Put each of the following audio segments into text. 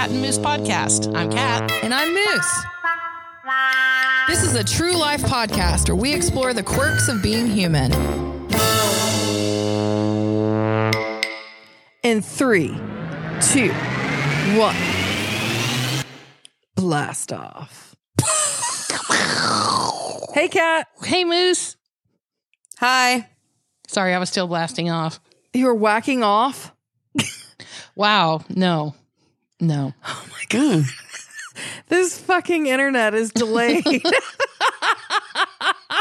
Kat and Moose podcast. I'm Kat. And I'm Moose. This is a true life podcast where we explore the quirks of being human. In three, two, one, blast off. hey, Kat. Hey, Moose. Hi. Sorry, I was still blasting off. You were whacking off? Wow. No. No. Oh my god. Mm. this fucking internet is delayed.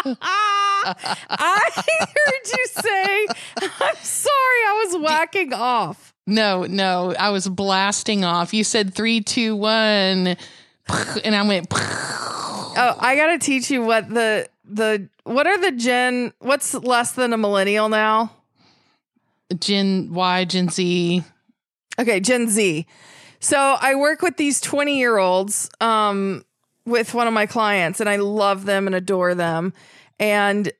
I heard you say, I'm sorry, I was whacking off. No, no. I was blasting off. You said three, two, one. And I went, Oh, I got to teach you what the, the, what are the gen, what's less than a millennial now? Gen Y, Gen Z. Okay, Gen Z. So I work with these 20 year olds um, with one of my clients, and I love them and adore them. And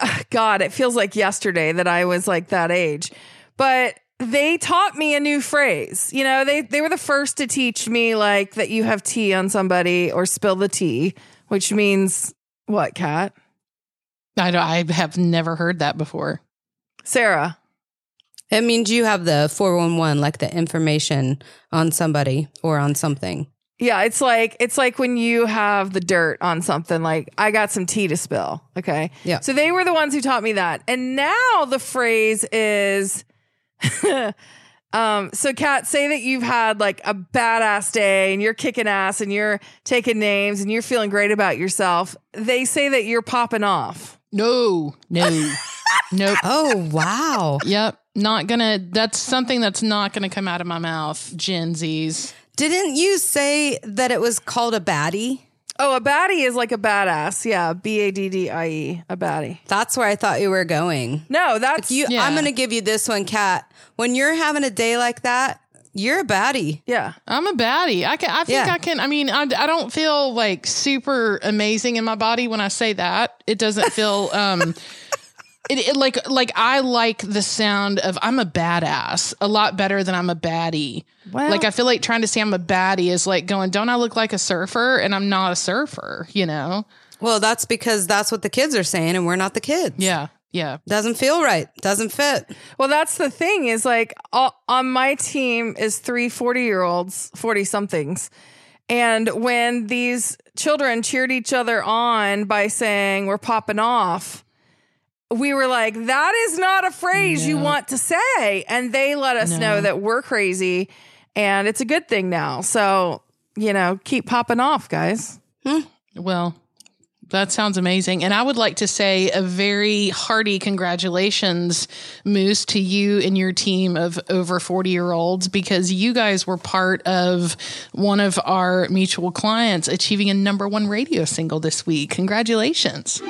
uh, God, it feels like yesterday that I was like that age. But they taught me a new phrase. You know, they, they were the first to teach me like that you have tea on somebody or spill the tea, which means what, Kat? I, don't- I have never heard that before. Sara. It means you have the 411, like the information on somebody or on something. Yeah, it's like it's like when you have the dirt on something like I got some tea to spill, okay? Yeah. So they were the ones who taught me that. And now the phrase is um so Kat, say that you've had like a badass day and you're kicking ass and you're taking names and you're feeling great about yourself. They say that you're popping off. No, no, nope. Oh, wow. Yep. Not gonna, that's something that's not gonna come out of my mouth, Gen Zs. Didn't you say that it was called a baddie? Oh, a baddie is like a badass. Yeah, B A D D I E, a baddie. That's where I thought you were going. No, that's You, Yeah. I'm going to give you this one, Kat. When you're having a day like that, you're a baddie. yeah. I'm a baddie. I can. I think Yeah. I can. I mean, I, I don't feel like super amazing in my body when I say that. It doesn't feel. um it, it like like I like the sound of I'm a badass a lot better than I'm a baddie. Well- like I feel like trying to say I'm a baddie is like going, don't I look like a surfer? And I'm not a surfer. You know? Well, that's because that's what the kids are saying, and we're not the kids. Yeah. Yeah. Doesn't feel right. Doesn't fit. Well, that's the thing is like all, on my team is three 40 year olds, 40 somethings. And when these children cheered each other on by saying, we're popping off, we were like, that is not a phrase you want to say. And they let us No. know that we're crazy and it's a good thing now. So, you know, keep popping off, guys. Hmm. Well, that sounds amazing. And I would like to say a very hearty congratulations, Moose, to you and your team of over 40 year olds because you guys were part of one of our mutual clients achieving a number one radio single this week. Congratulations.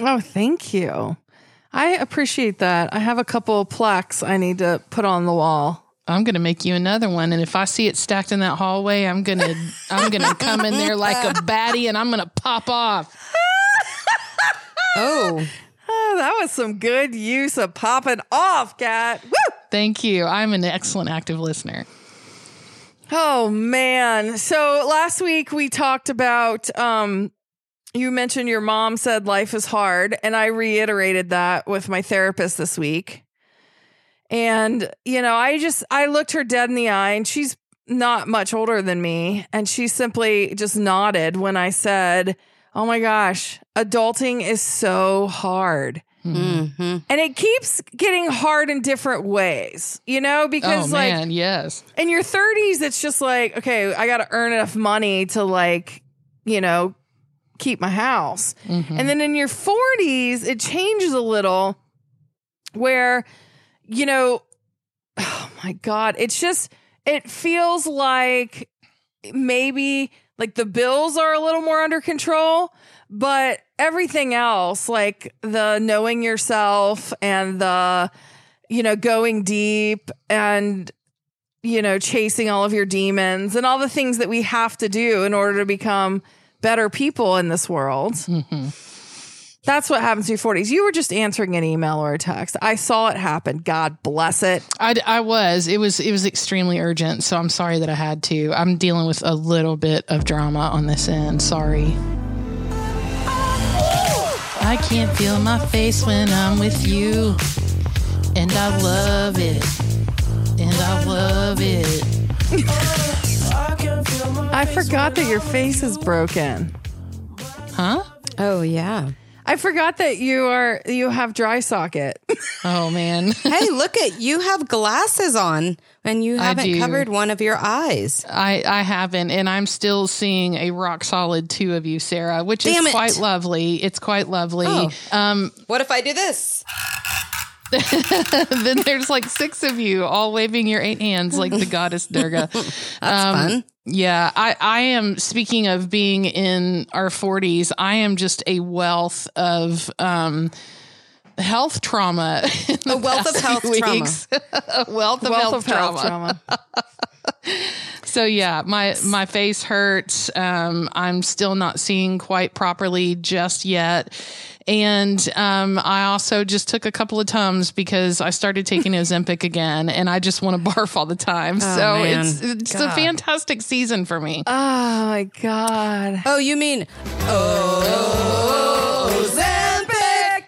Oh, thank you. I appreciate that. I have a couple plaques I need to put on the wall. I'm gonna make you another one, and if I see it stacked in that hallway, I'm gonna I'm gonna come in there like a baddie, and I'm gonna pop off. Oh, Oh, that was some good use of popping off, kat. Woo! Thank you. I'm an excellent active listener. Oh man. So last week we talked about um you mentioned your mom said life is hard and I reiterated that with my therapist this week. And you know, I just I looked her dead in the eye and she's not much older than me and she simply just nodded when I said, "Oh my gosh, adulting is so hard." hmm And it keeps getting hard in different ways, you know, Oh because like man, yes. in your 30s it's just like okay i gotta earn enough money to like you know keep my house. Mm-hmm. And then in your 40s it changes a little where you know oh my god it's just it feels like maybe like the bills are a little more under control but everything else like the knowing yourself and the you know going deep and you know, chasing all of your demons and all the things that we have to do in order to become better people in this world. Mm-hmm. That's what happens in your 40s. You were just answering an email or a text. I saw it happen. God bless it. I, I was. It was. It was extremely urgent. So I'm sorry that I had to. I'm dealing with a little bit of drama on this end. Sorry. I can't feel my face when I'm with you, and I love it, and I love it. I forgot that your face is broken. Huh? Oh yeah. I forgot that you are you have dry socket. Oh man. hey, look at you have glasses on and you I haven't do. covered one of your eyes. I, I haven't, and I'm still seeing a rock solid two of you, Sara, which Damn is it. quite lovely. It's quite lovely. Oh. Um, What if I do this? then there's like six of you all waving your eight hands like the goddess Durga. That's Um, fun. Yeah, I, I am speaking of being in our 40s, I am just a wealth of um health trauma. A wealth of health trauma. a wealth of Wealth health of health trauma. trauma. So yeah, my my face hurts. Um, I'm still not seeing quite properly just yet, and um, I also just took a couple of tums because I started taking Ozempic again, and I just want to barf all the time. so man. it's it's a fantastic season for me. Oh my god. Oh, you mean Ozempic?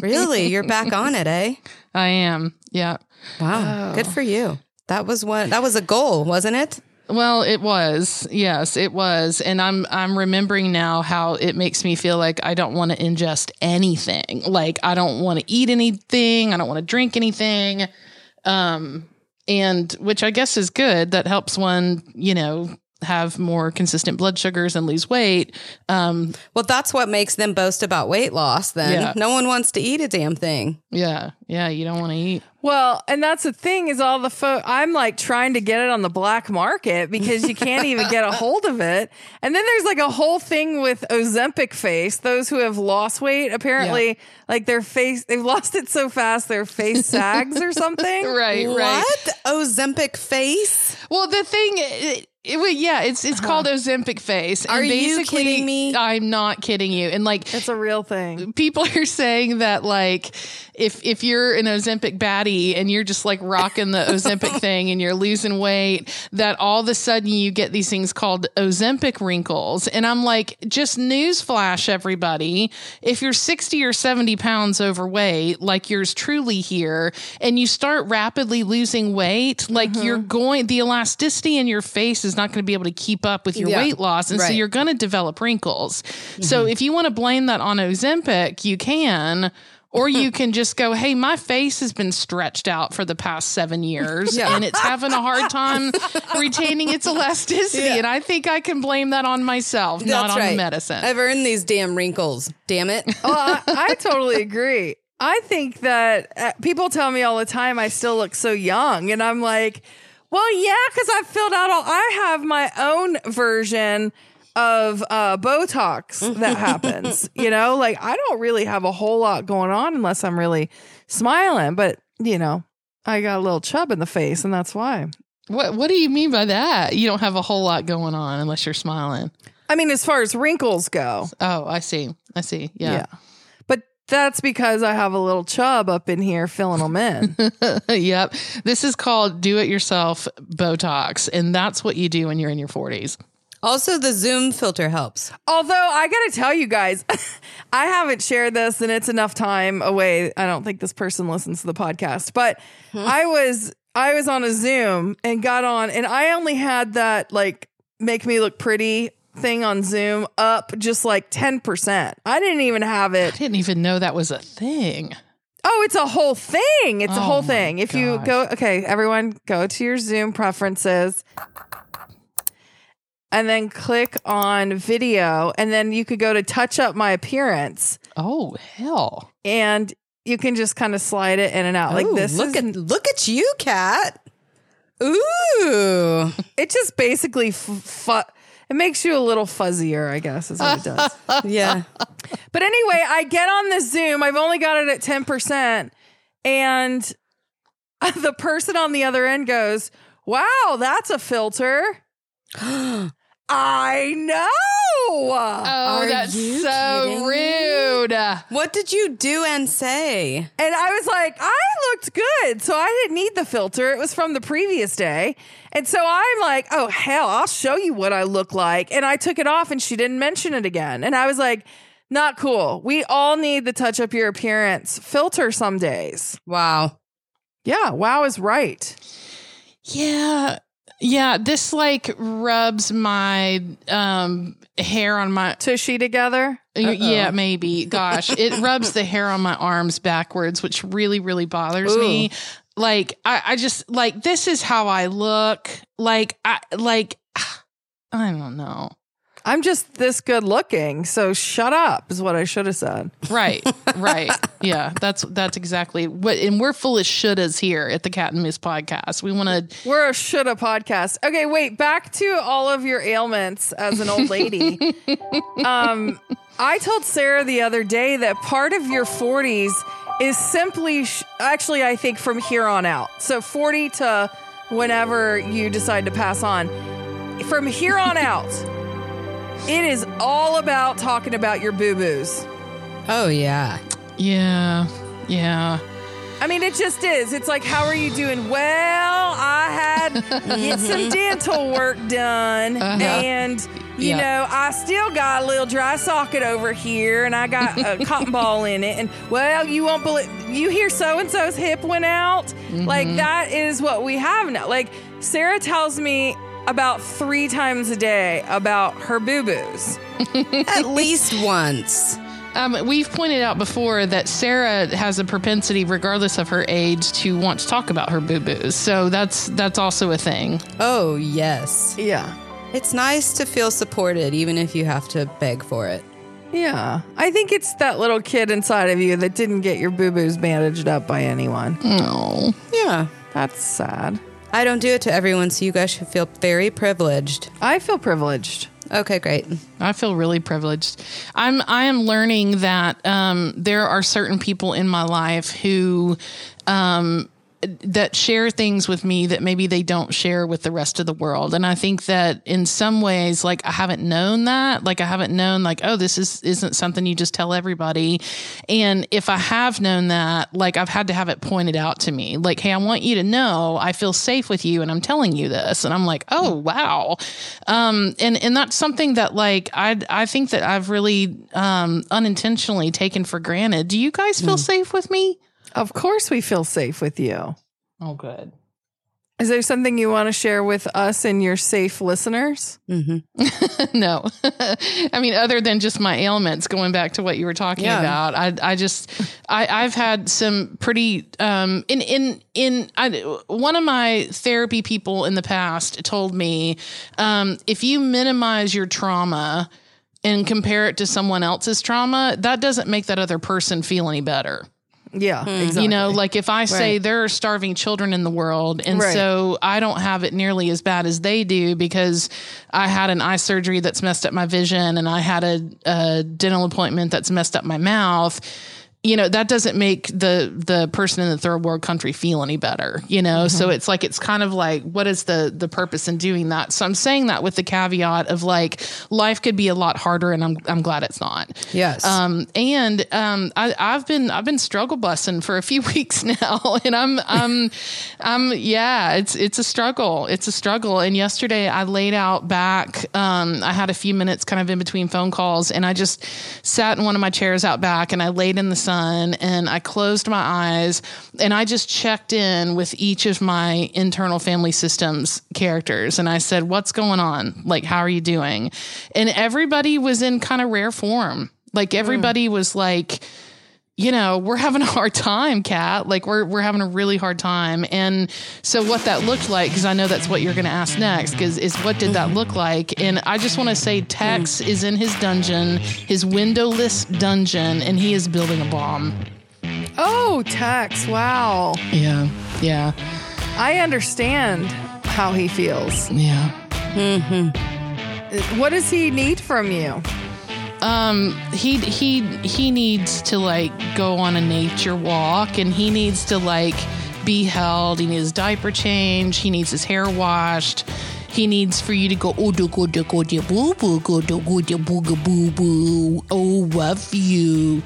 really? You're back on it, eh? I am. Yeah. Wow. Good for you. That was one that was a goal, wasn't it? Well, it was. Yes, it was. And I'm I'm remembering now how it makes me feel like I don't want to ingest anything. Like I don't want to eat anything, I don't want to drink anything. Um and which I guess is good. That helps one, you know, have more consistent blood sugars and lose weight. Um Well, that's what makes them boast about weight loss then. Yeah. No one wants to eat a damn thing. yeah. Yeah, you don't want to eat. Well, and that's the thing is all the fo- I'm like trying to get it on the black market because you can't even get a hold of it. And then there's like a whole thing with Ozempic face. Those who have lost weight, apparently, like their face, they've lost it so fast their face sags or something. Right, right. What? Ozempic face? Well, the thing, it, well, yeah, it's it's called Ozempic face. Uh-huh. Are and you basically, kidding me? I'm not kidding you. And like, It's a real thing. people are saying that like if if you're an Ozempic baddie and you're just like rocking the Ozempic thing and you're losing weight, that all of a sudden you get these things called Ozempic wrinkles. And I'm like, just newsflash, everybody. If you're 60 or 70 pounds overweight, like yours truly here, and you start rapidly losing weight, like you're going, the elasticity in your face is not going to be able to keep up with your Yeah. weight loss. And so you're going to develop wrinkles. So if you want to blame that on Ozempic, you can. Or you can just go, hey, my face has been stretched out for the past seven years Yeah. and it's having a hard time retaining its elasticity. Yeah. And I think I can blame that on myself, not on right. the medicine. I've earned these damn wrinkles. Damn it. Well, I, I totally agree. I think that uh, people tell me all the time I still look so young, and I'm like, well, yeah, because I've filled out all. I have my own version of uh, Botox that happens. you know, like I don't really have a whole lot going on unless I'm really smiling, but you know, I got a little chub in the face, and that's why. what What do you mean by that? You don't have a whole lot going on unless you're smiling. I mean, as far as wrinkles go, Oh, I see. I see. Yeah. But that's because I have a little chub up in here filling them in. yep. This is called do it yourself Botox. And that's what you do when you're in your 40s. Also, the Zoom filter helps. Although I got to tell you guys, I haven't shared this and it's enough time away. I don't think this person listens to the podcast, but hmm. I was I was on a Zoom and got on and I only had that like make me look pretty thing on Zoom up just like 10%. I didn't even have it. I didn't even know that was a thing. Oh, it's a whole thing. It's a Oh whole thing. If you go okay, everyone go to your Zoom preferences and then click on video and then you could go to touch up my appearance Oh, hell. and you can just kind of slide it in and out like this Look at look at you, kat. Ooh. it just basically f- fu- it makes you a little fuzzier i guess is what it does. Yeah. but anyway i get on the zoom. I've only got it at 10% and the person on the other end goes wow that's a filter i know Oh, Are that's so kidding me? rude. What did you do and say? And I was like, I looked good. So I didn't need the filter. It was from the previous day. And so I'm like, oh, hell, I'll show you what I look like. And I took it off and she didn't mention it again. And I was like, not cool. We all need the touch up your appearance filter some days. Wow. Yeah, wow is right. Yeah. Yeah, this like rubs my um hair on my Tushy together. yeah, maybe. Gosh, it rubs the hair on my arms backwards, which really really bothers me. Like I I just like this is how I look. Like I like I don't know. I'm just this good looking, so shut up is what I should have said. Right, right. yeah, that's that's exactly what and we're full of shouldas here at the Kat and Moose podcast. We want to We're a shoulda podcast. Okay, wait, back to all of your ailments as an old lady. um, I told Sara the other day that part of your 40s is simply, sh- actually, I think from here on out. So 40 to whenever you decide to pass on. From here on out, it is all about talking about your boo boos. Oh yeah. Yeah. Yeah. I mean, it just is. It's like, how are you doing? Well, I had get some dental work done, uh-huh. and you Yeah. know, I still got a little dry socket over here, and I got a cotton ball in it. And well, you won't believe you hear so and so's hip went out. Like mm-hmm. that is what we have now. Like Sara tells me about three times a day about her boo boos. At least once. Um, we've pointed out before that Sara has a propensity, regardless of her age, to want to talk about her boo boos. So that's that's also a thing. Oh yes. Yeah. It's nice to feel supported even if you have to beg for it. Yeah, I think it's that little kid inside of you that didn't get your boo boos bandaged up by anyone. Oh, Yeah. That's sad. I don't do it to everyone, so you guys should feel very privileged. I feel privileged. Okay, great. I feel really privileged. I'm I am learning that um, there are certain people in my life who um, that share things with me that maybe they don't share with the rest of the world. And I think that in some ways, like I haven't known that, like I haven't known like, oh, this is isn't something you just tell everybody. And if I have known that, like I've had to have it pointed out to me. Like, hey, I want you to know I feel safe with you and I'm telling you this. And I'm like, oh wow. Um, and, and that's something that like I I think that I've really um unintentionally taken for granted. Do you guys feel safe with me? Of course, we feel safe with you. Oh good. Is there something you want to share with us and your safe listeners? hmm no. I mean, other than just my ailments, going back to what you were talking Yeah. about, I, I just, I, I've had some pretty, um, in, in, in, I, one of my therapy people in the past told me, um, if you minimize your trauma and compare it to someone else's trauma, that doesn't make that other person feel any better. Yeah, hmm. exactly. You know, like if I say Right. there are starving children in the world, and Right. so I don't have it nearly as bad as they do because I had an eye surgery that's messed up my vision, and I had a, a dental appointment that's messed up my mouth. You know, that doesn't make the the person in the third world country feel any better. You know, so Mm-hmm. it's like it's kind of like what is the the purpose in doing that? So I'm saying that with the caveat of like life could be a lot harder, and I'm I'm glad it's not. Yes. Um, and um, I, I've been I've been struggle bussing for a few weeks now, and I'm I'm I'm yeah, it's it's a struggle. It's a struggle. And yesterday I laid out back. Um, I had a few minutes kind of in between phone calls, and I just sat in one of my chairs out back, and I laid in the sun, and I closed my eyes, and I just checked in with each of my internal family systems characters, and I said, "What's going on? Like, how are you doing?" And everybody was in kind of rare form. Like hmm. everybody was like, you know, we're having a hard time, Kat. Like we're we're having a really hard time. And so what that looked like, because I know that's what you're gonna ask next, because is what did that look like? And I just want to say Tex is in his dungeon, his windowless dungeon, and he is building a bomb. oh, Tex, wow. Yeah. Yeah. I understand how he feels. Yeah. Mm-hmm. What does he need from you? Um, he he he needs to like go on a nature walk, and he needs to like be held. He needs diaper change. He needs his hair washed, he needs for you to go oh do go do go do boo boo go do go do boo boo boo oh love you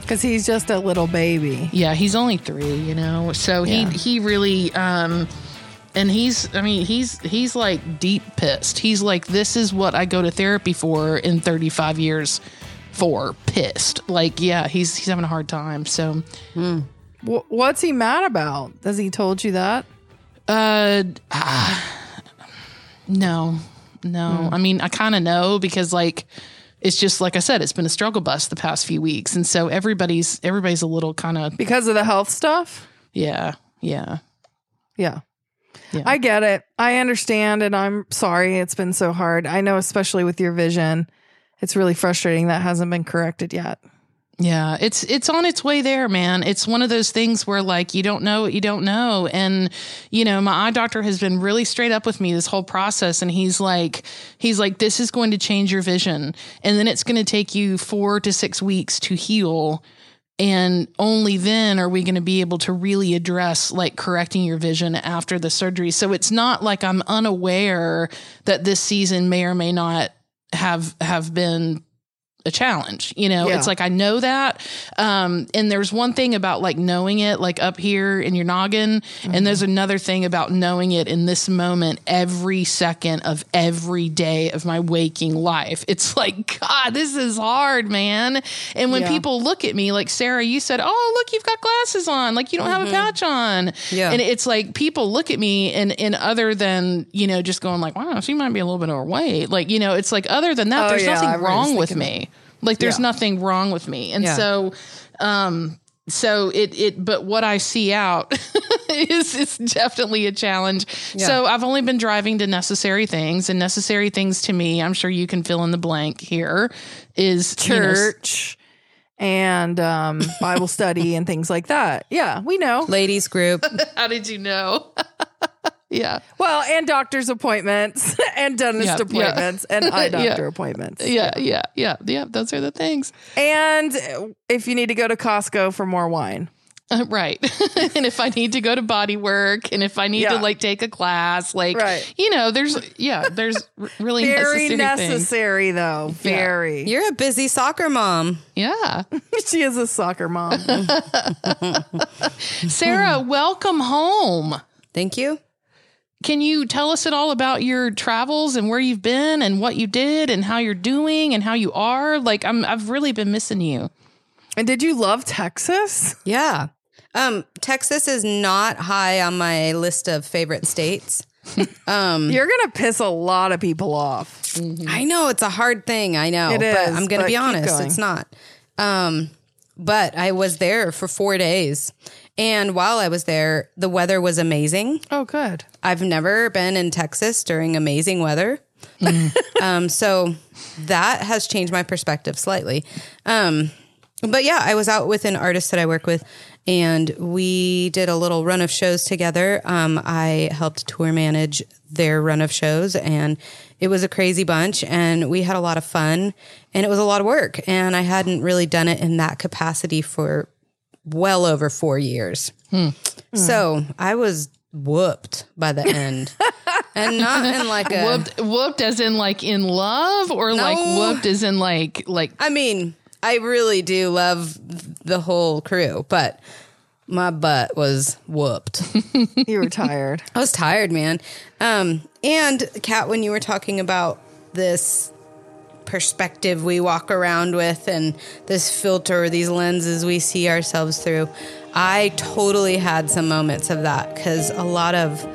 Because he's just a little baby. yeah he's only three you know so he Yeah. he really um and he's i mean he's he's like deep pissed he's like this is what i go to therapy for in 35 years for pissed like yeah he's he's having a hard time so Wh- what's he mad about? Has he told you that? Uh, no, no. I mean, I kind of know because like it's just like I said, it's been a struggle bus the past few weeks, and so everybody's everybody's a little kind of Because of the health stuff? yeah, yeah, Yeah. Yeah. I get it. I understand. And I'm sorry it's been so hard. I know, especially with your vision, it's really frustrating that hasn't been corrected yet. yeah. It's it's on its way there, man. It's one of those things where like you don't know what you don't know, and you know my eye doctor has been really straight up with me this whole process, and he's like he's like this is going to change your vision, and then it's going to take you four to six weeks to heal. And only then are we going to be able to really address like correcting your vision after the surgery. So it's not like i'm unaware that this season may or may not have have been a challenge you know? Yeah. it's like i know that um and there's one thing about like knowing it like up here in your noggin and there's another thing about knowing it in this moment every second of every day of my waking life. It's like god this is hard man. And when Yeah. people look at me like sara you said oh look you've got glasses on. Like you don't have a patch on. Yeah. and it's like people look at me and and other than you know just going like wow she might be a little bit overweight. Like you know it's like other than that Oh, there's yeah, nothing everybody's wrong with me like there's Yeah. nothing wrong with me and Yeah. so um so it it but what i see out is is definitely a challenge so i've only been driving to necessary things and necessary things to me i'm sure you can fill in the blank here is you know, Church and um, Bible study and things like that. Yeah, we know. Ladies group. how did you know yeah Well, and doctor's appointments and dentist Yeah, yeah. appointments and eye Yeah. doctor appointments. yeah yeah yeah yeah those are the things And if you need to go to Costco for more wine. Uh, right. and if I need to go to body work and if I need Yeah. to like take a class, like, Right. you know, there's, yeah, there's really Very necessary, necessary, though. Very. You're a busy soccer mom. Yeah. she is a soccer mom. Sara, welcome home. Thank you. Can you tell us at all about your travels and where you've been and what you did and how you're doing and how you are? Like, I'm, I've really been missing you. and did you love Texas? Yeah. Um, Texas is not high on my list of favorite states. Um, You're going to piss a lot of people off. I know it's a hard thing. I know, It but I'm going but to be honest, going. it's not. Um, but I was there for four days, and while I was there, the weather was amazing. Oh, good. I've never been in Texas during amazing weather. um, so that has changed my perspective slightly. Um, but yeah, I was out with an artist that I work with, and we did a little run of shows together. Um, I helped tour manage their run of shows, and it was a crazy bunch, and we had a lot of fun, and it was a lot of work. And I hadn't really done it in that capacity for well over four years. So I was whooped by the end. and not in like a Whooped, whooped as in like in love or like whooped as in like, like, I mean, I really do love the whole crew, but my butt was whooped. You were tired. I was tired, man. Um, and Kat, when you were talking about this perspective we walk around with and this filter, these lenses we see ourselves through, I totally had some moments of that because a lot of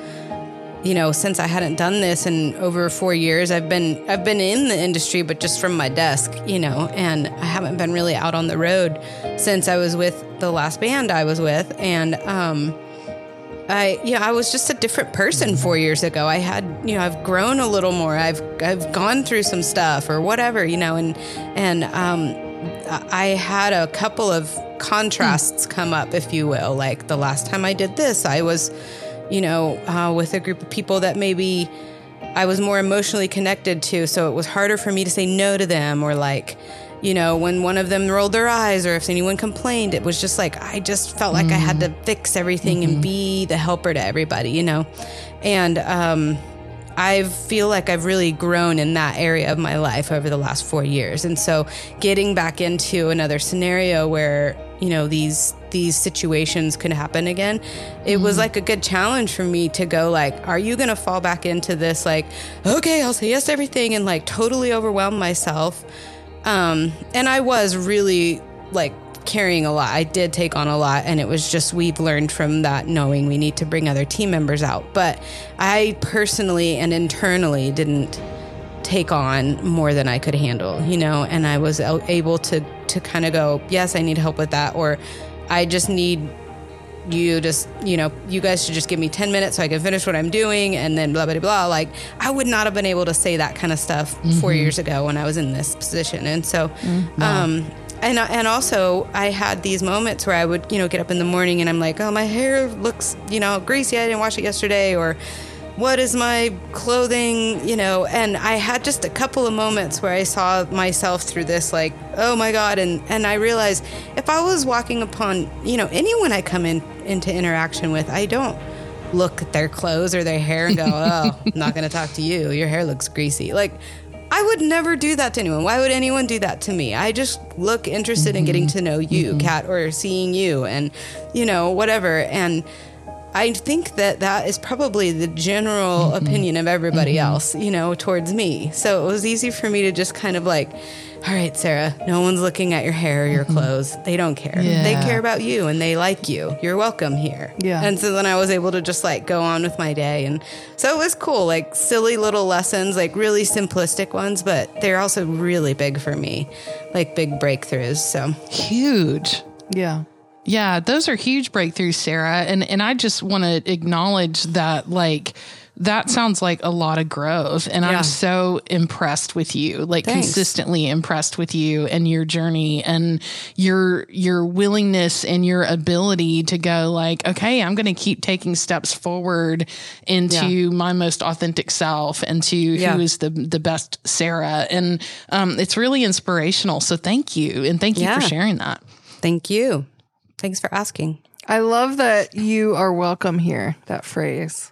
you know since i hadn't done this in over four years i've been i've been in the industry but just from my desk you know and i haven't been really out on the road since i was with the last band i was with. And um I yeah, I was just a different person 4 years ago. I had, you know, I've grown a little more. I've I've gone through some stuff or whatever, you know, and and um I had a couple of contrasts come up if you will. Like the last time I did this, I was you know, uh, with a group of people that maybe I was more emotionally connected to, so it was harder for me to say no to them or like you know, when one of them rolled their eyes or if anyone complained, it was just like I just felt like I had to mm-hmm. fix everything and mm-hmm. be the helper to everybody, you know. And um I feel like I've really grown in that area of my life over the last four years. And so getting back into another scenario where, you know, these these situations could happen again, it was mm-hmm. like a good challenge for me to go like, are you gonna fall back into this like, okay, I'll say yes to everything and like totally overwhelm myself? Um, and I was really like carrying a lot. I did take on a lot, and it was just we've learned from that knowing we need to bring other team members out. But I personally and internally didn't take on more than I could handle, you know, and I was able to to kind of go, yes, I need help with that, or I just need you just you know you guys should just give me 10 minutes so i can finish what i'm doing and then blah blah blah. Like i would not have been able to say that kind of stuff four years ago when i was in this position. And so um and and also I had these moments where I would you know get up in the morning and I'm like oh my hair looks you know greasy. I didn't wash it yesterday or what is my clothing you know and I had just a couple of moments where I saw myself through this like oh my god and and I realized if I was walking upon you know anyone I come in into interaction with I don't look at their clothes or their hair and go oh I'm not going to talk to you your hair looks greasy like I would never do that to anyone. Why would anyone do that to me? I just look interested in getting mm-hmm. to know you, mm-hmm. Kat, or seeing you, and you know whatever. And I think that that is probably the general mm-hmm. opinion of everybody mm-hmm. else, you know, towards me. So it was easy for me to just kind of like, all right, Sara, no one's looking at your hair or your mm-hmm. clothes. They don't care. They care about you and they like you. You're welcome here. Yeah. And so then I was able to just like go on with my day. And so it was cool, like silly little lessons, like really simplistic ones, but they're also really big for me, like big breakthroughs. So Huge. Yeah. Yeah, those are huge breakthroughs, Sara. And and I just want to acknowledge that like that sounds like a lot of growth and Yeah. I'm so impressed with you. Like Thanks. consistently impressed with you and your journey and your your willingness and your ability to go like, okay, I'm going to keep taking steps forward into my most authentic self and to Yeah. who is the the best Sara. And um it's really inspirational. So thank you and thank you Yeah. for sharing that. thank you. Thanks for asking. I love that you are welcome here, that phrase.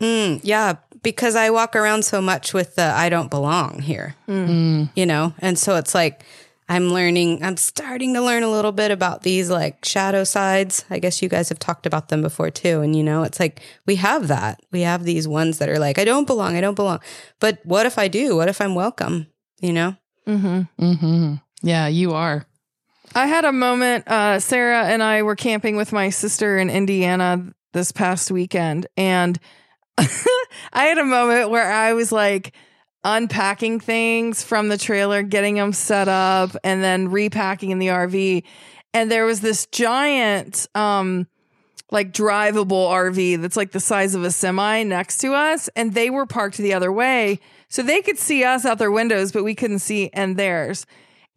Mm, yeah, because I walk around so much with the I don't belong here, you know? And so it's like I'm learning, I'm starting to learn a little bit about these like shadow sides. I guess you guys have talked about them before too. And, you know, it's like we have that. We have these ones that are like, I don't belong, I don't belong. But what if I do? What if I'm welcome? You know? Mm-hmm. Mm-hmm. Yeah, you are. I had a moment. Uh, Sara and I were camping with my sister in Indiana this past weekend, and I had a moment where I was like unpacking things from the trailer, getting them set up, and then repacking in the RV. And there was this giant, um, like drivable RV that's like the size of a semi next to us, and they were parked the other way, so they could see us out their windows, but we couldn't see and theirs.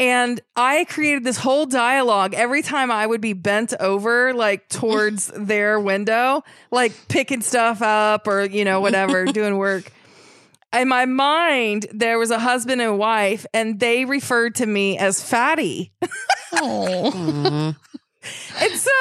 And I created this whole dialogue every time I would be bent over, like towards their window, like picking stuff up or, you know, whatever, doing work. In my mind, there was a husband and wife, and they referred to me as fatty. Oh, And so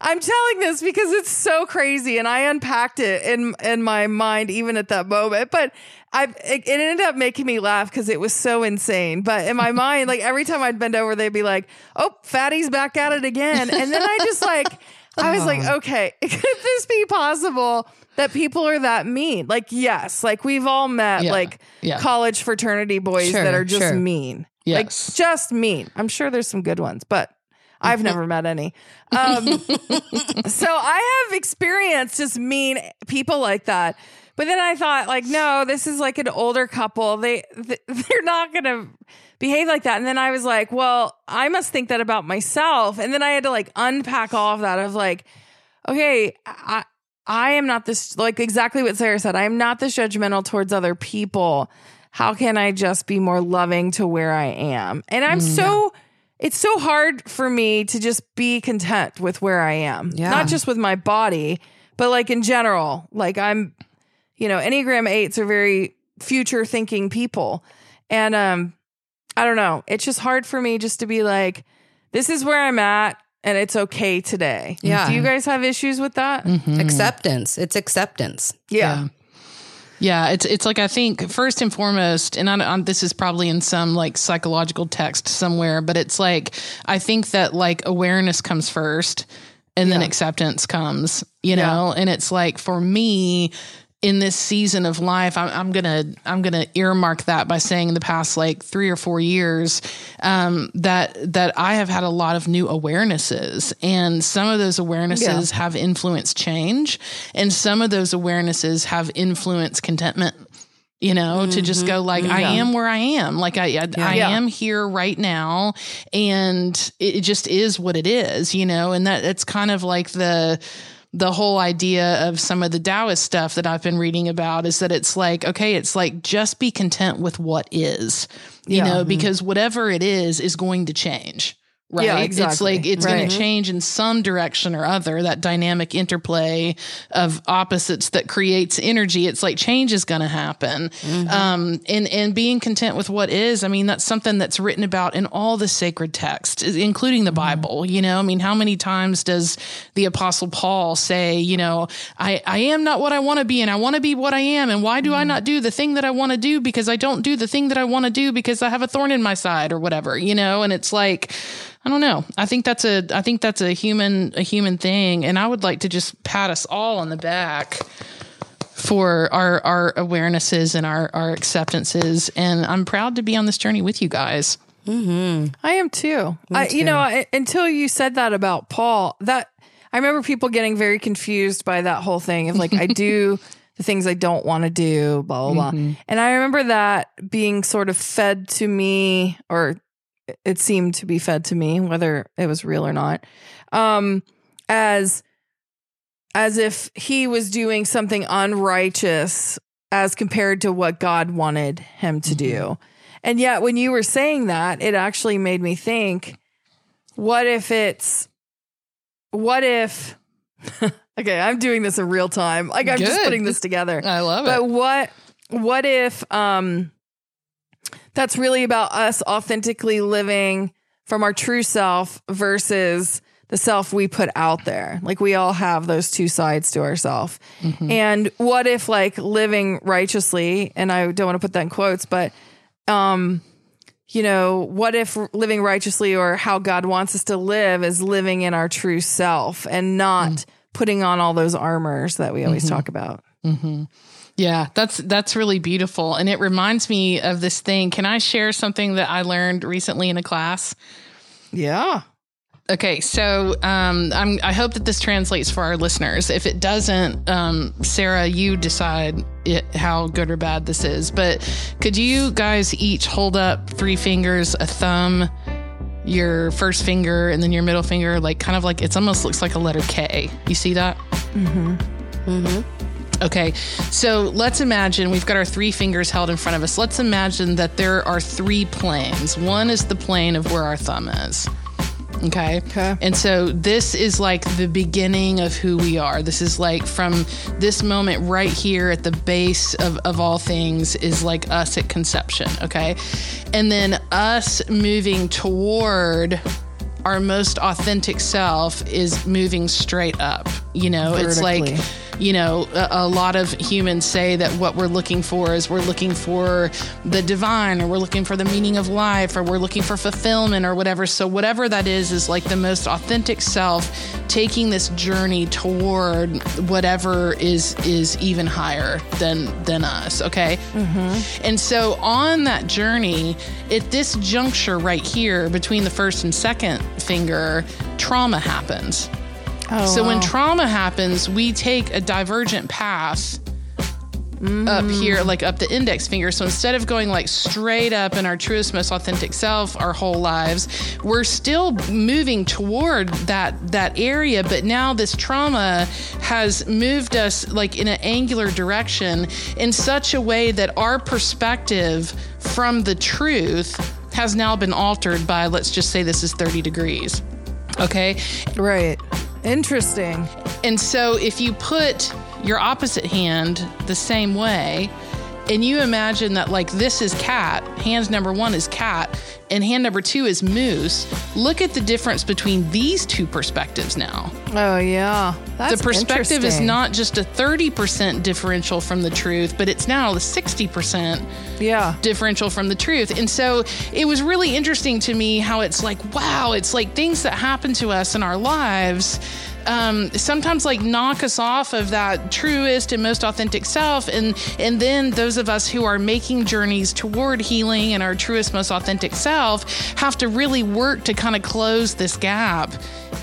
I'm telling this because it's so crazy, and I unpacked it in in my mind even at that moment. But I it, it ended up making me laugh because it was so insane. But in my mind, like every time I'd bend over, they'd be like, "Oh, Fatty's back at it again," and then I just like I was like, "Okay, could this be possible?" That people are that mean. Like, yes, like we've all met Yeah, like yeah. college fraternity boys Sure, that are just sure. mean. Yes. Like just mean. I'm sure there's some good ones, but I've never met any. Um, so I have experienced just mean people like that. But then I thought, like, no, this is like an older couple. They th- they're not gonna behave like that. And then I was like, well, I must think that about myself. And then I had to like unpack all of that of like, okay, I I am not this like exactly what Sara said. I am not this judgmental towards other people. How can I just be more loving to where I am? And I'm so it's so hard for me to just be content with where I am. Yeah. Not just with my body, but like in general. Like I'm, you know, Enneagram eights are very future thinking people. And um, I don't know. It's just hard for me just to be like, this is where I'm at and it's okay today. Yeah. Do you guys have issues with that? Acceptance. It's acceptance. Yeah. Yeah, it's it's like I think first and foremost, and I, I'm, this is probably in some like psychological text somewhere, but it's like I think that like awareness comes first, and then acceptance comes, you Yeah. know. And it's like for me in this season of life, I'm, I'm gonna I'm gonna earmark that by saying in the past like three or four years um, that that I have had a lot of new awarenesses, and some of those awarenesses have influenced change, and some of those awarenesses have influenced contentment. You know, to just go like I am where I am, like I I, I am here right now, and it it just is what it is. You know, and that it's kind of like the the whole idea of some of the Taoist stuff that I've been reading about is that it's like, okay, it's like just be content with what is, you Yeah. know, mm-hmm. because whatever it is is going to change. Right. Yeah, It's like it's going to change in some direction or other. That dynamic interplay of opposites that creates energy. It's like change is going to happen. Mm-hmm. Um, and, and being content with what is, I mean, that's something that's written about in all the sacred texts, including the mm-hmm. Bible. You know, I mean, how many times does the apostle Paul say, you know, I, I am not what I want to be and I want to be what I am. And why do I mm-hmm. not do the thing that I want to do? Because I don't do the thing that I want to do because I have a thorn in my side or whatever, you know? And it's like, I don't know. I think that's a I think that's a human a human thing and I would like to just pat us all on the back for our our awarenesses and our our acceptances and I'm proud to be on this journey with you guys. Mm-hmm. I am too. I, you know, I, until you said that about Paul, that I remember people getting very confused by that whole thing of like, I do the things I don't want to do, blah, blah, blah. Mm-hmm. And I remember that being sort of fed to me, or it seemed to be fed to me, whether it was real or not, um, as as if he was doing something unrighteous as compared to what God wanted him to do. And yet, when you were saying that, it actually made me think what if it's, what if, okay, I'm doing this in real time. Like, I'm just putting this together. I love it. But what, what if, um, that's really about us authentically living from our true self versus the self we put out there. Like we all have those two sides to ourself. Mm-hmm. And what if like living righteously, and I don't want to put that in quotes, but um you know, what if living righteously or how God wants us to live is living in our true self and not mm. putting on all those armors that we always mm-hmm. talk about. Mm-hmm. Yeah, that's that's really beautiful and it reminds me of this thing. Can I share something that I learned recently in a class? Yeah. Okay, so um, I'm, I hope that this translates for our listeners. If it doesn't, um, Sara, you decide it, how good or bad this is. But could you guys each hold up three fingers, a thumb, your first finger, and then your middle finger, like kind of like it's almost looks like a letter K. You see that? Okay, so let's imagine we've got our three fingers held in front of us. Let's imagine that there are three planes. One is the plane of where our thumb is. Okay. Okay. And so this is like the beginning of who we are. This is like from this moment right here at the base of, of all things is like us at conception. Okay. And then us moving toward our most authentic self is moving straight up. You know, it's like Vertically. You know, a, a lot of humans say that what we're looking for is we're looking for the divine or we're looking for the meaning of life or we're looking for fulfillment or whatever. So, whatever that is, is like the most authentic self taking this journey toward whatever is is even higher than than us okay? Mm-hmm. And so on that journey at this juncture right here between the first and second finger trauma happens Oh, so when trauma happens, we take a divergent path up mm. here, like up the index finger. So instead of going like straight up in our truest, most authentic self our whole lives, we're still moving toward that that area. But now this trauma has moved us like in an angular direction in such a way that our perspective from the truth has now been altered by let's just say this is 30 degrees. Okay. right. Interesting. And so if you put your opposite hand the same way, and you imagine that like this is kat, hands number one is kat, and hand number two is Moose. Look at the difference between these two perspectives now. Oh yeah, that's the perspective is not just a 30% differential from the truth, but it's now the 60% Yeah, differential from the truth. And so it was really interesting to me how it's like, wow, it's like things that happen to us in our lives. Um, sometimes like knock us off of that truest and most authentic self and and then those of us who are making journeys toward healing and our truest most authentic self have to really work to kind of close this gap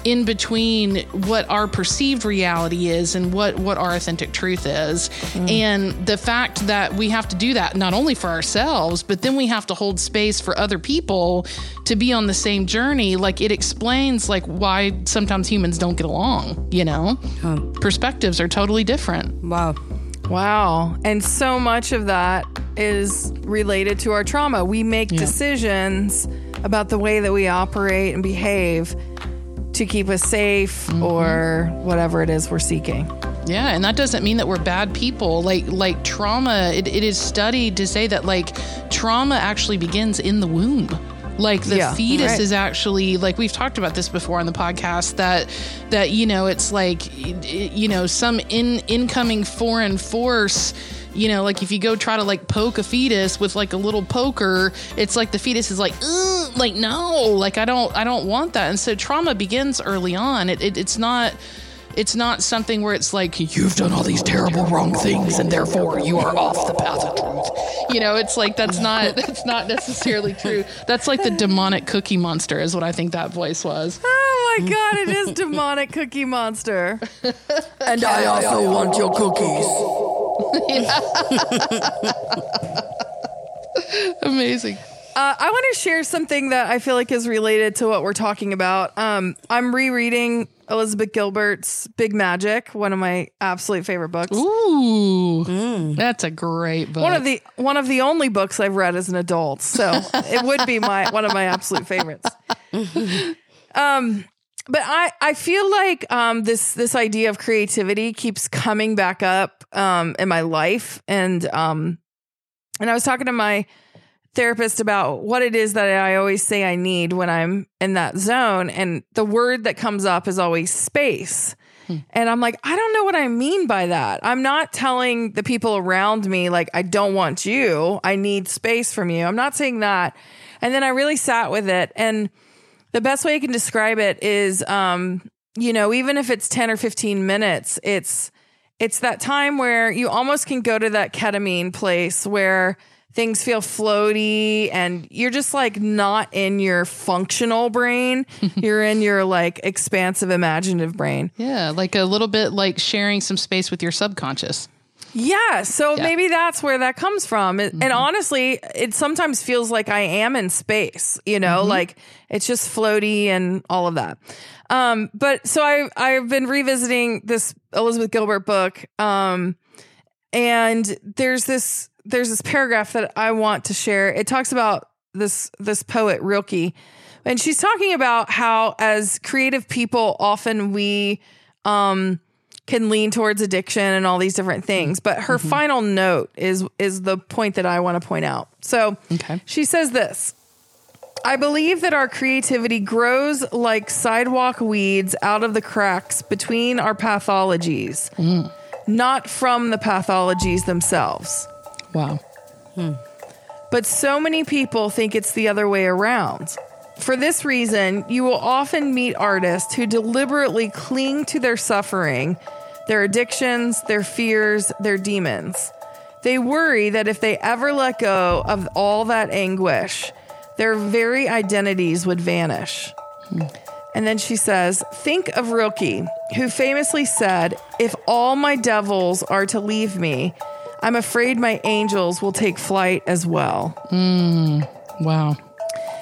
in between what our perceived reality is and what what our authentic truth is. And the fact that we have to do that not only for ourselves but then we have to hold space for other people to be on the same journey like it explains like why sometimes humans don't get along you know perspectives are totally different Wow. wow, and so much of that is related to our trauma. We make decisions about the way that we operate and behave to keep us safe Mm-hmm. or whatever it is we're seeking. Yeah, and that doesn't mean that we're bad people. Like like trauma, it, it is studied to say that like trauma actually begins in the womb. Like the Yeah, fetus right. is actually like we've talked about this before on the podcast that that you know it's like you know some in incoming foreign force you know like if you go try to like poke a fetus with like a little poker it's like the fetus is like like no like i don't i don't want that. And so trauma begins early on. It, it it's not it's not something where it's like you've done all these terrible wrong things and therefore you are off the path of truth you know it's like that's not that's not necessarily true that's like the demonic cookie monster is what i think that voice was Oh my god, it is demonic cookie monster. And I also want your cookies. amazing Uh, I want to share something that I feel like is related to what we're talking about. Um, I'm rereading Elizabeth Gilbert's Big Magic, one of my absolute favorite books. ooh that's a great book One of the one of the only books I've read as an adult, so it would be my one of my absolute favorites. um, but I I feel like um this this idea of creativity keeps coming back up um in my life, and um, and I was talking to my therapist about what it is that I always say I need when I'm in that zone. And the word that comes up is always space. And I'm like, I don't know what I mean by that. I'm not telling the people around me, like, I don't want you. I need space from you. I'm not saying that. And then I really sat with it. And the best way I can describe it is, um, you know, even if it's 10 or 15 minutes, it's, it's that time where you almost can go to that ketamine place where things feel floaty and you're just like not in your functional brain. you're in your like expansive imaginative brain. yeah like a little bit like sharing some space with your subconscious Yeah. So Yeah. maybe that's where that comes from. It, And honestly, it sometimes feels like I am in space, you know, like it's just floaty and all of that. Um, but so I, I've been revisiting this Elizabeth Gilbert book. Um, and there's this, there's this paragraph that I want to share. It talks about this, this poet Rilke, and she's talking about how as creative people, often we, um, can lean towards addiction and all these different things. But her final note is is the point that I want to point out. So Okay. she says this. I believe that our creativity grows like sidewalk weeds out of the cracks between our pathologies, not from the pathologies themselves. Wow hmm. But so many people think it's the other way around. For this reason, you will often meet artists who deliberately cling to their suffering, their addictions, their fears, their demons. They worry that if they ever let go of all that anguish, their very identities would vanish. And then she says, Think of Rilke, who famously said, If all my devils are to leave me, I'm afraid my angels will take flight as well. wow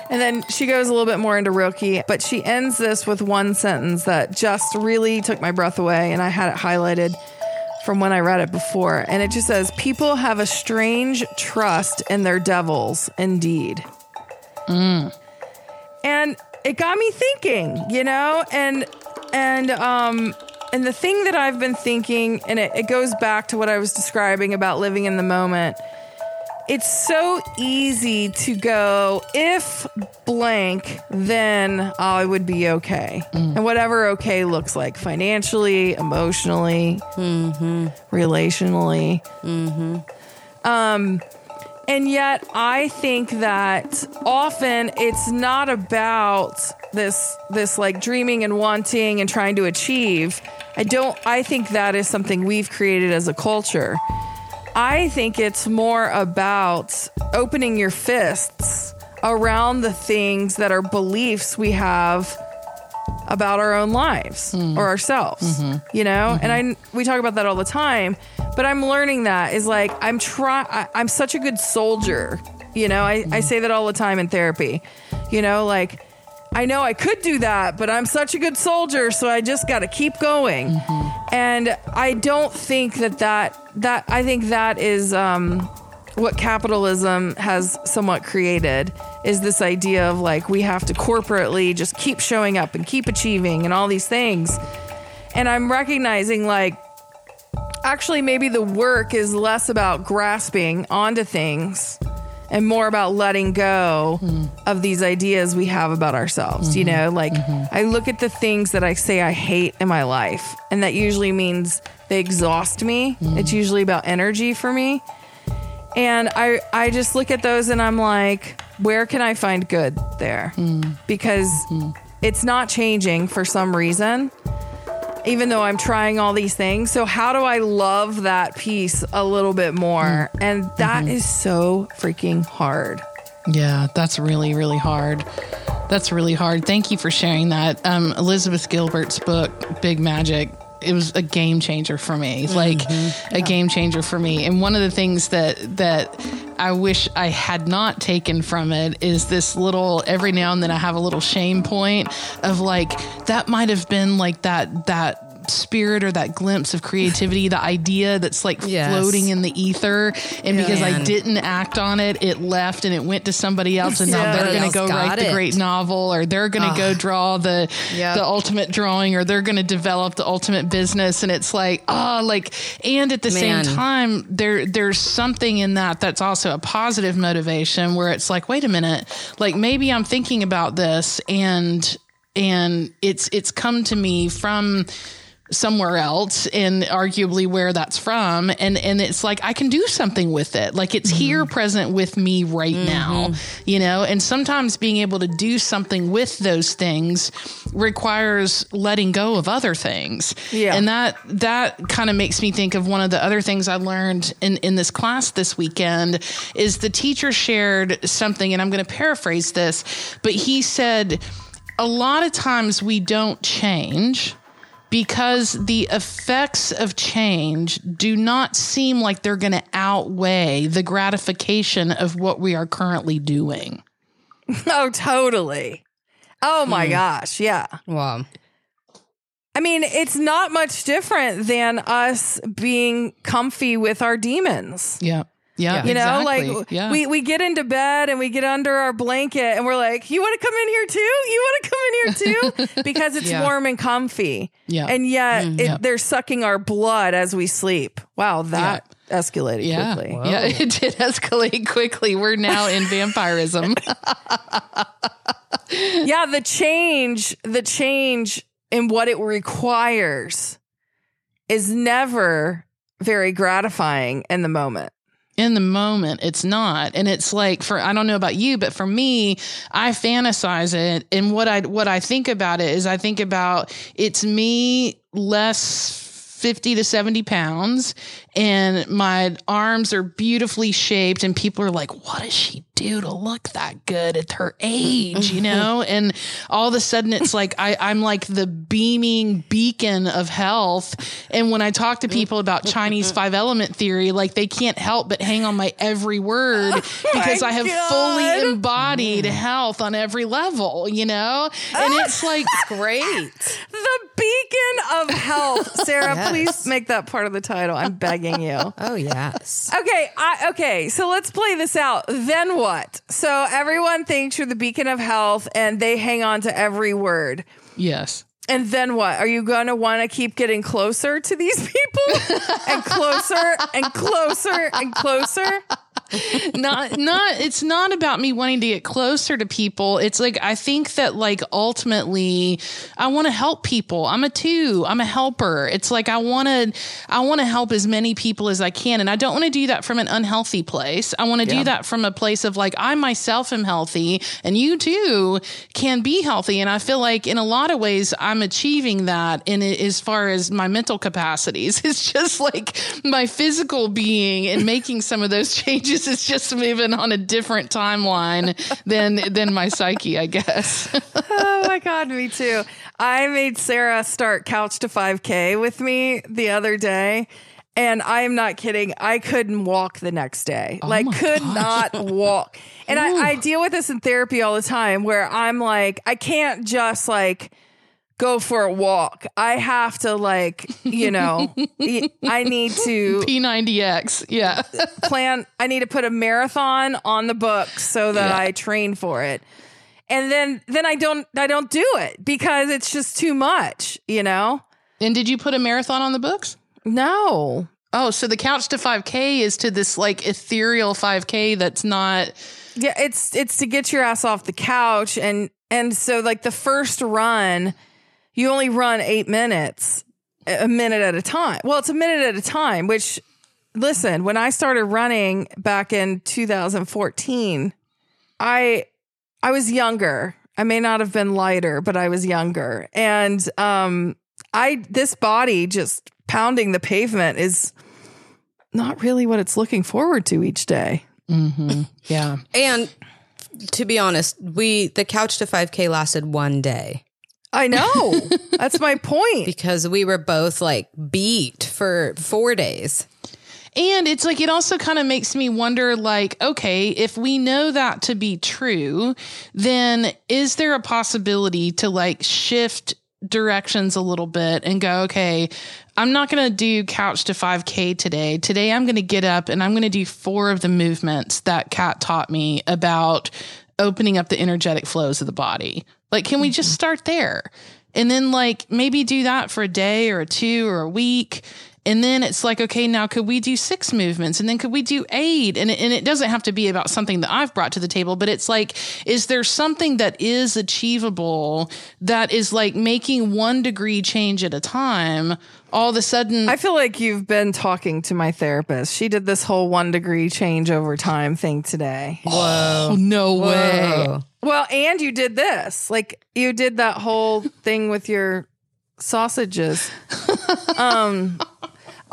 And then she goes a little bit more into Rilke, but she ends this with one sentence that just really took my breath away. And I had it highlighted from when I read it before. And it just says, People have a strange trust in their devils, indeed. And it got me thinking, you know, and, and, um, and the thing that I've been thinking, and it, it goes back to what I was describing about living in the moment, it's so easy to go if blank then I would be okay. Mm. And whatever okay looks like financially, emotionally, mm-hmm. relationally. Mm-hmm. Um and yet I think that often it's not about this this like dreaming and wanting and trying to achieve. I don't I think that is something we've created as a culture. I think it's more about opening your fists around the things that are beliefs we have about our own lives hmm. or ourselves, mm-hmm. you know? And mm-hmm. I we talk about that all the time, but I'm learning that is like I'm try I'm such a good soldier, you know? I, I say that all the time in therapy. You know, like I know I could do that, but I'm such a good soldier, so I just got to keep going. And I don't think that that that I think that is um, what capitalism has somewhat created is this idea of like we have to corporately just keep showing up and keep achieving and all these things. And I'm recognizing like actually maybe the work is less about grasping onto things and more about letting go hmm. of these ideas we have about ourselves. You mm-hmm. know, like mm-hmm. I look at the things that I say I hate in my life, and that usually means they exhaust me. Mm-hmm. It's usually about energy for me. And I I just look at those and I'm like, where can I find good there? Mm. Because it's not changing for some reason. Even though I'm trying all these things. So how do I love that piece a little bit more? And that is so freaking hard. Yeah, that's really, really hard. That's really hard. Thank you for sharing that. Um, Elizabeth Gilbert's book, Big Magic, it was a game changer for me. Like mm-hmm. a game changer for me. And one of the things that that I wish I had not taken from it is this little every now and then I have a little shame point of like that might have been like that that spirit or that glimpse of creativity, the idea that's like Yes. floating in the ether. And because I didn't act on it, it left and it went to somebody else. And now they're going to go write the great novel or they're going to go draw the, Yep. the ultimate drawing or they're going to develop the ultimate business. And it's like, oh, like, and at the Man. same time, there, there's something in that that's also a positive motivation where it's like, wait a minute, like maybe I'm thinking about this and, and it's, it's come to me from, somewhere else and arguably where that's from. And and it's like I can do something with it. Like it's mm-hmm. here present with me right mm-hmm. now you know? And sometimes being able to do something with those things requires letting go of other things. Yeah. and that that kind of makes me think of one of the other things I learned in in this class this weekend is the teacher shared something and I'm going to paraphrase this but he said a lot of times we don't change because the effects of change do not seem like they're going to outweigh the gratification of what we are currently doing. Oh, totally. Oh my hmm. gosh. Yeah. Wow. I mean, it's not much different than us being comfy with our demons. Yeah. Yeah. You know, exactly. like yeah. we, we get into bed and we get under our blanket and we're like, you want to come in here too? You want to come in here too? Because it's Yeah. warm and comfy. Yeah. And yet mm, it, Yeah. they're sucking our blood as we sleep. Wow, that escalated yeah. quickly. Yeah. It did escalate quickly. We're now in vampirism. yeah, the change, the change in what it requires is never very gratifying in the moment. In the moment it's not. And it's like for i don't know about you but for me i fantasize it. And what i what i think about it is i think about it's me less 50 to 70 pounds and my arms are beautifully shaped and people are like what does she do to look that good at her age you mm-hmm. know and all of a sudden it's like I, i'm like the beaming beacon of health and when i talk to people about chinese mm-hmm. five element theory like they can't help but hang on my every word oh because i have God. fully embodied mm. health on every level you know and oh. it's like Great. The beacon of health. Sara, Yes. please make that part of the title. I'm begging you. Oh yes. Okay, I, okay, so let's play this out. Then what? So everyone thinks you're the beacon of health and they hang on to every word. yes And then what? Are you going to want to keep getting closer to these people? and closer and closer and closer? Not not it's not about me wanting to get closer to people. It's like i think that like ultimately i want to help people. I'm a two i'm a helper. It's like i want to i want to help as many people as i can and i don't want to do that from an unhealthy place. I want to do that from a place of like i myself am healthy and you too can be healthy and i feel like in a lot of ways i'm achieving that in as far as my mental capacities. It's just like my physical being and making some of those changes is just moving on a different timeline than than my psyche, I guess. oh my god, me too. I made Sara start couch to 5k with me the other day. And I am not kidding. I couldn't walk the next day. Oh like, could not walk. And I, I deal with this in therapy all the time where I'm like, I can't just like go for a walk. I have to like, you know, I need to P90X. Yeah. plan I need to put a marathon on the books so that Yeah. I train for it. And then then I don't I don't do it because it's just too much, you know? And did you put a marathon on the books? No. Oh, so the couch to 5K is to this like ethereal 5K that's not. Yeah, it's it's to get your ass off the couch and and so like the first run, you only run 8 minutes a minute at a time. Well, it's a minute at a time, which listen, when I started running back in 2014, I I was younger. I may not have been lighter, but I was younger. And um I this body just pounding the pavement is not really what it's looking forward to each day. Mm-hmm. Yeah. And to be honest, we the couch to 5K lasted one day I know. That's my point. because we were both like beat for four days. And it's like, it also kind of makes me wonder like, okay, if we know that to be true, then is there a possibility to like shift directions a little bit and go, okay, I'm not going to do couch to 5K today. Today, I'm going to get up and I'm going to do four of the movements that Kat taught me about opening up the energetic flows of the body. Like, can we just mm-hmm. start there? And then, like, maybe do that for a day or a two or a week. And then it's like, okay, now could we do six movements? And then could we do eight? And it, and it doesn't have to be about something that I've brought to the table, but it's like, is there something that is achievable that is like making one degree change at a time? All of a sudden, I feel like you've been talking to my therapist. She did this whole one degree change over time thing today. oh, no way. Well, and you did this. Like you did that whole thing with your sausages. um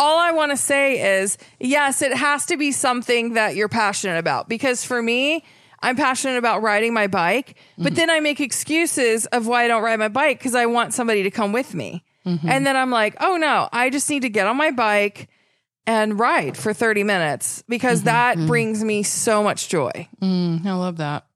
all I want to say is, yes, it has to be something that you're passionate about because for me, I'm passionate about riding my bike, but then I make excuses of why I don't ride my bike because I want somebody to come with me. And then I'm like, oh no, I just need to get on my bike and ride for 30 minutes because that brings me so much joy. Mm, I love that.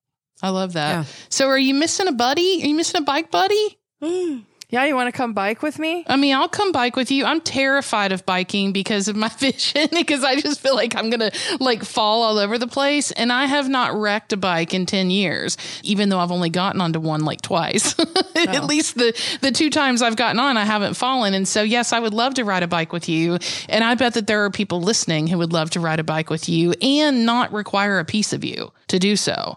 I love that. Yeah. So, are you missing a buddy? Are you missing a bike buddy? Yeah, you want to come bike with me? I mean, I'll come bike with you. I'm terrified of biking because of my vision, because I just feel like I'm going to like fall all over the place. And I have not wrecked a bike in 10 years, even though I've only gotten onto one like twice. At oh. least the, the two times I've gotten on, I haven't fallen. And so, yes, I would love to ride a bike with you. And I bet that there are people listening who would love to ride a bike with you and not require a piece of you to do so.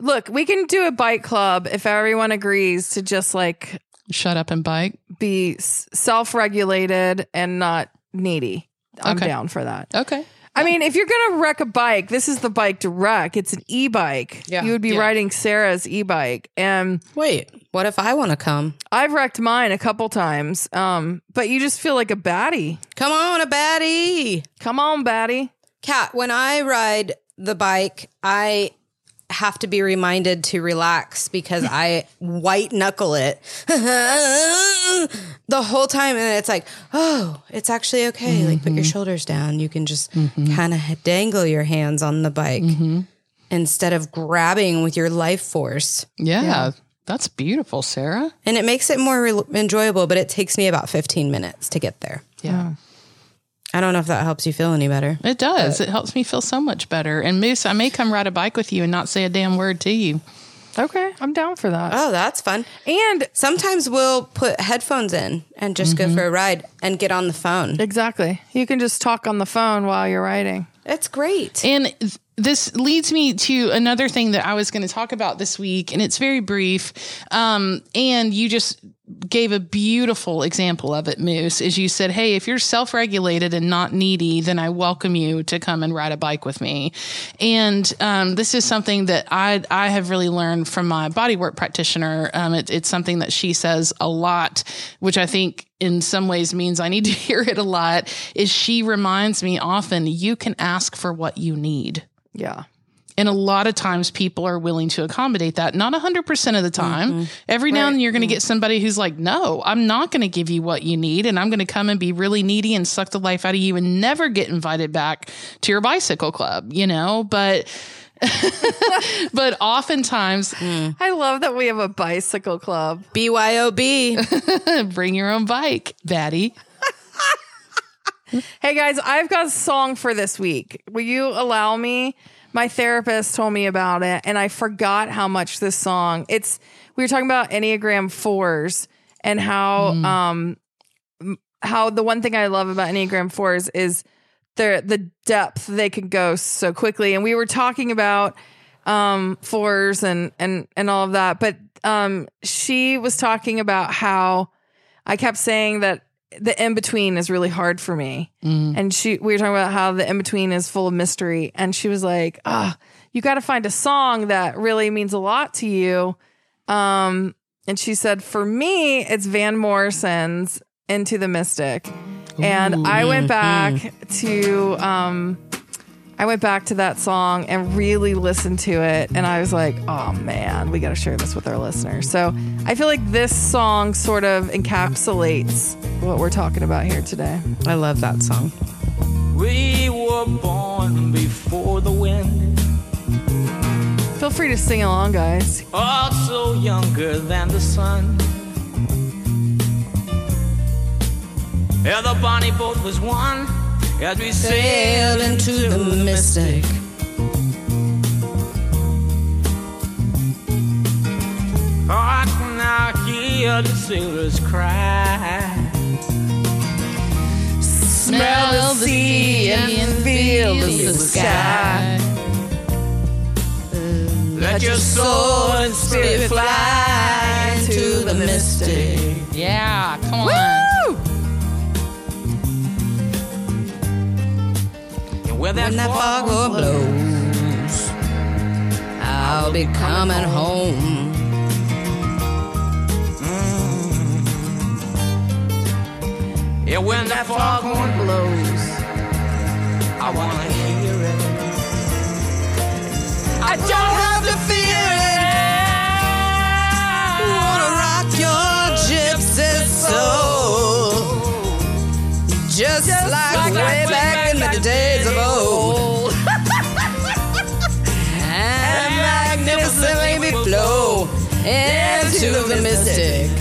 Look, we can do a bike club if everyone agrees to just like Shut up and bike. be self regulated and not needy. I'm Okay. down for that. Okay. I mean, if you're going to wreck a bike, this is the bike to wreck. It's an e bike. Yeah. You would be Yeah. riding Sara's e bike. And Wait, what if I want to come? I've wrecked mine a couple times. Um, but you just feel like a baddie. Come on, a baddie. Come on, baddie. Kat, when I ride the bike, I have to be reminded to relax because I white knuckle it the whole time. And it's like, oh, it's actually okay. Like, put your mm-hmm. shoulders down. You can just mm-hmm. kind of dangle your hands on the bike mm-hmm. instead of grabbing with your life force. Yeah. That's beautiful, Sara. And it makes it more re- enjoyable, but it takes me about 15 minutes to get there. Yeah. I don't know if that helps you feel any better. It does. it helps me feel so much better. And Moose, I may come ride a bike with you and not say a damn word to you. Okay. I'm down for that. Oh, that's fun. and Sometimes we'll put headphones in and just go mm-hmm. for a ride and get on the phone. exactly. You can just talk on the phone while you're riding. It's great. And this leads me to another thing that I was going to talk about this week, and it's very brief. Um, and you just gave a beautiful example of it, Moose, is you said, Hey, if you're self regulated and not needy, then I welcome you to come and ride a bike with me. And um, this is something that I, I have really learned from my bodywork practitioner. Um, it, it's something that she says a lot, which I think in some ways means I need to hear it a lot, is she reminds me often, you can ask for what you need. Yeah. And a lot of times people are willing to accommodate that. Not 100% of the time. Mm-hmm. Every now and then you're going to get mm. somebody who's like, no, I'm not going to give you what you need. And I'm going to come and be really needy and suck the life out of you and never get invited back to your bicycle club, you know? But. but oftentimes, mm. I love that we have a bicycle club. BYOB. bring your own bike, Batty. Hey guys, I've got a song for this week. Will you allow me? My therapist told me about it and I forgot how much this song. It's we were talking about Enneagram 4s and how um how the one thing I love about Enneagram 4s is the the depth they can go so quickly and we were talking about um fours and and and all of that but um she was talking about how I kept saying that the in between is really hard for me. And she we were talking about how the in between is full of mystery. And she was like, ah, you got to find a song that really means a lot to you. Um, and she said, for me, it's Van Morrison's Into the Mystic. And I went back to um I went back to that song and really listened to it. And I was like, oh man, we got to share this with our listeners. So I feel like this song sort of encapsulates what we're talking about here today. I love that song. We were born before the wind, Feel free to sing along, guys. also younger than the sun. Yeah, the bonnie boat was won as we sailed into the mystic. Hark now, hear the sailors cry. Smell the sea and feel the sky. Let your soul and spirit fly into the mystic. Yeah, come on. And where that When that fog fog blows, I'll be coming home. Mm. Yeah, when that foghorn blows, I wanna hear it. I don't have to fear it. Wanna rock your gypsy soul. Just, like, way back in the days flow into the mystic.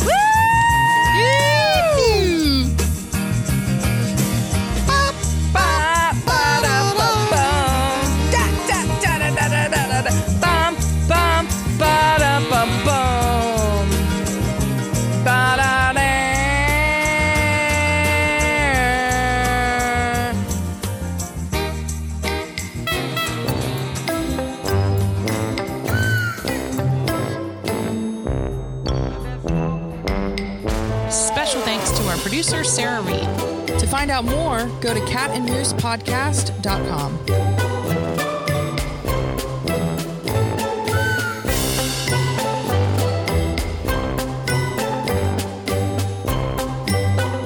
Out more, go to catandmoosepodcast.com.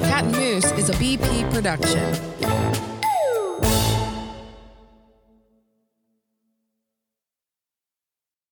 Kat and Moose is a BP production.